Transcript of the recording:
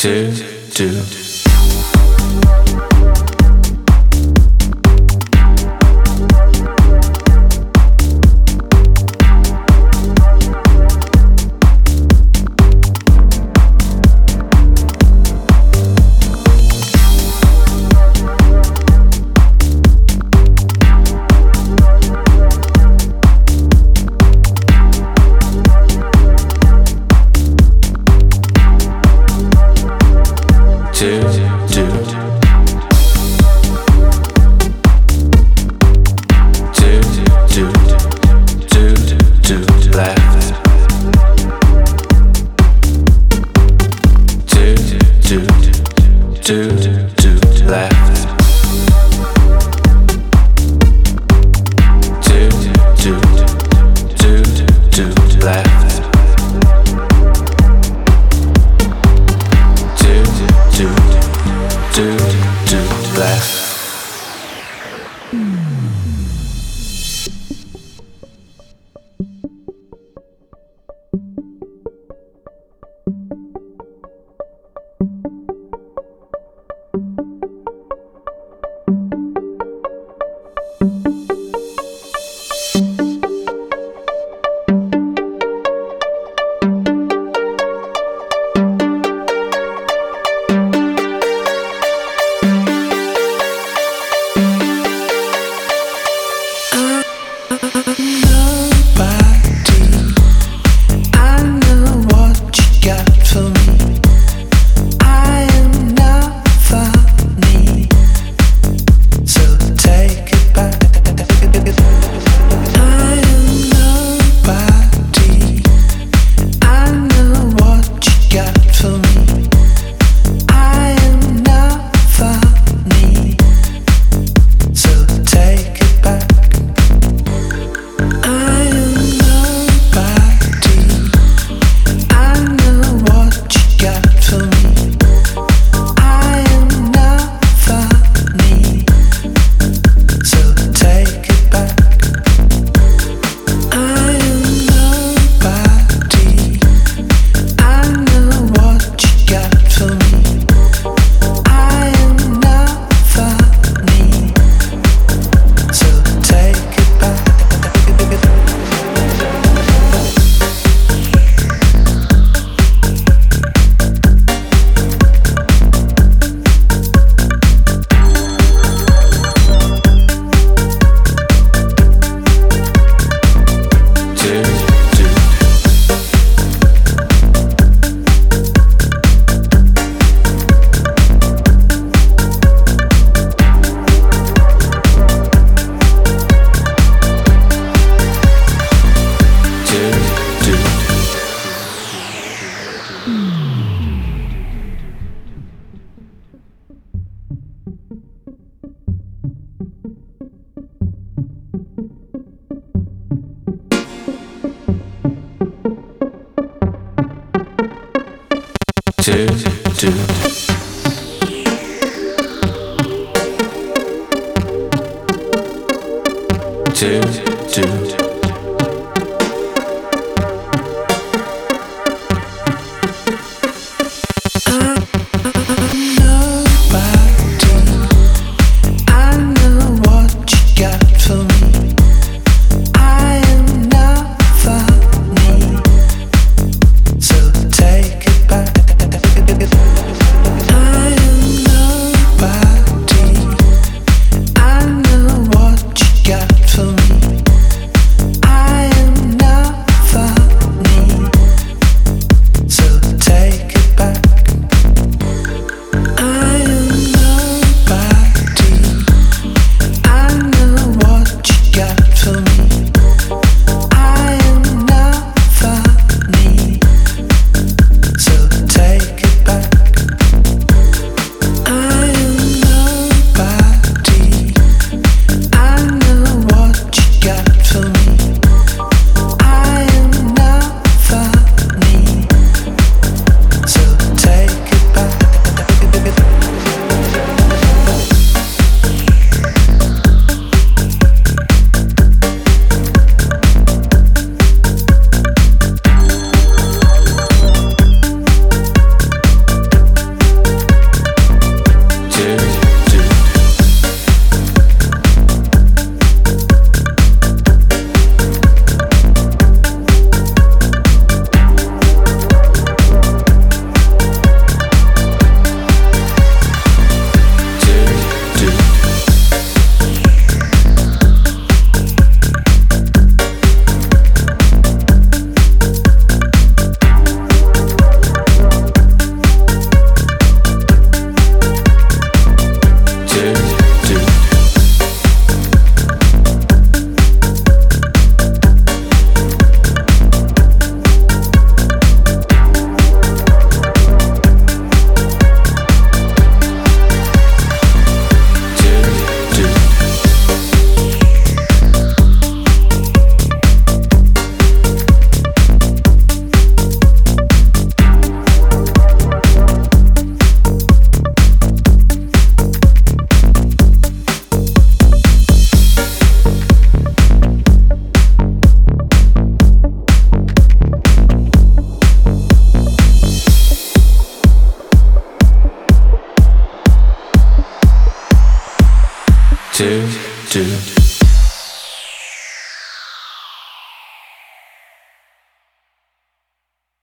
two, two. Do two, left. Mm. two, two. Two, two. do, do.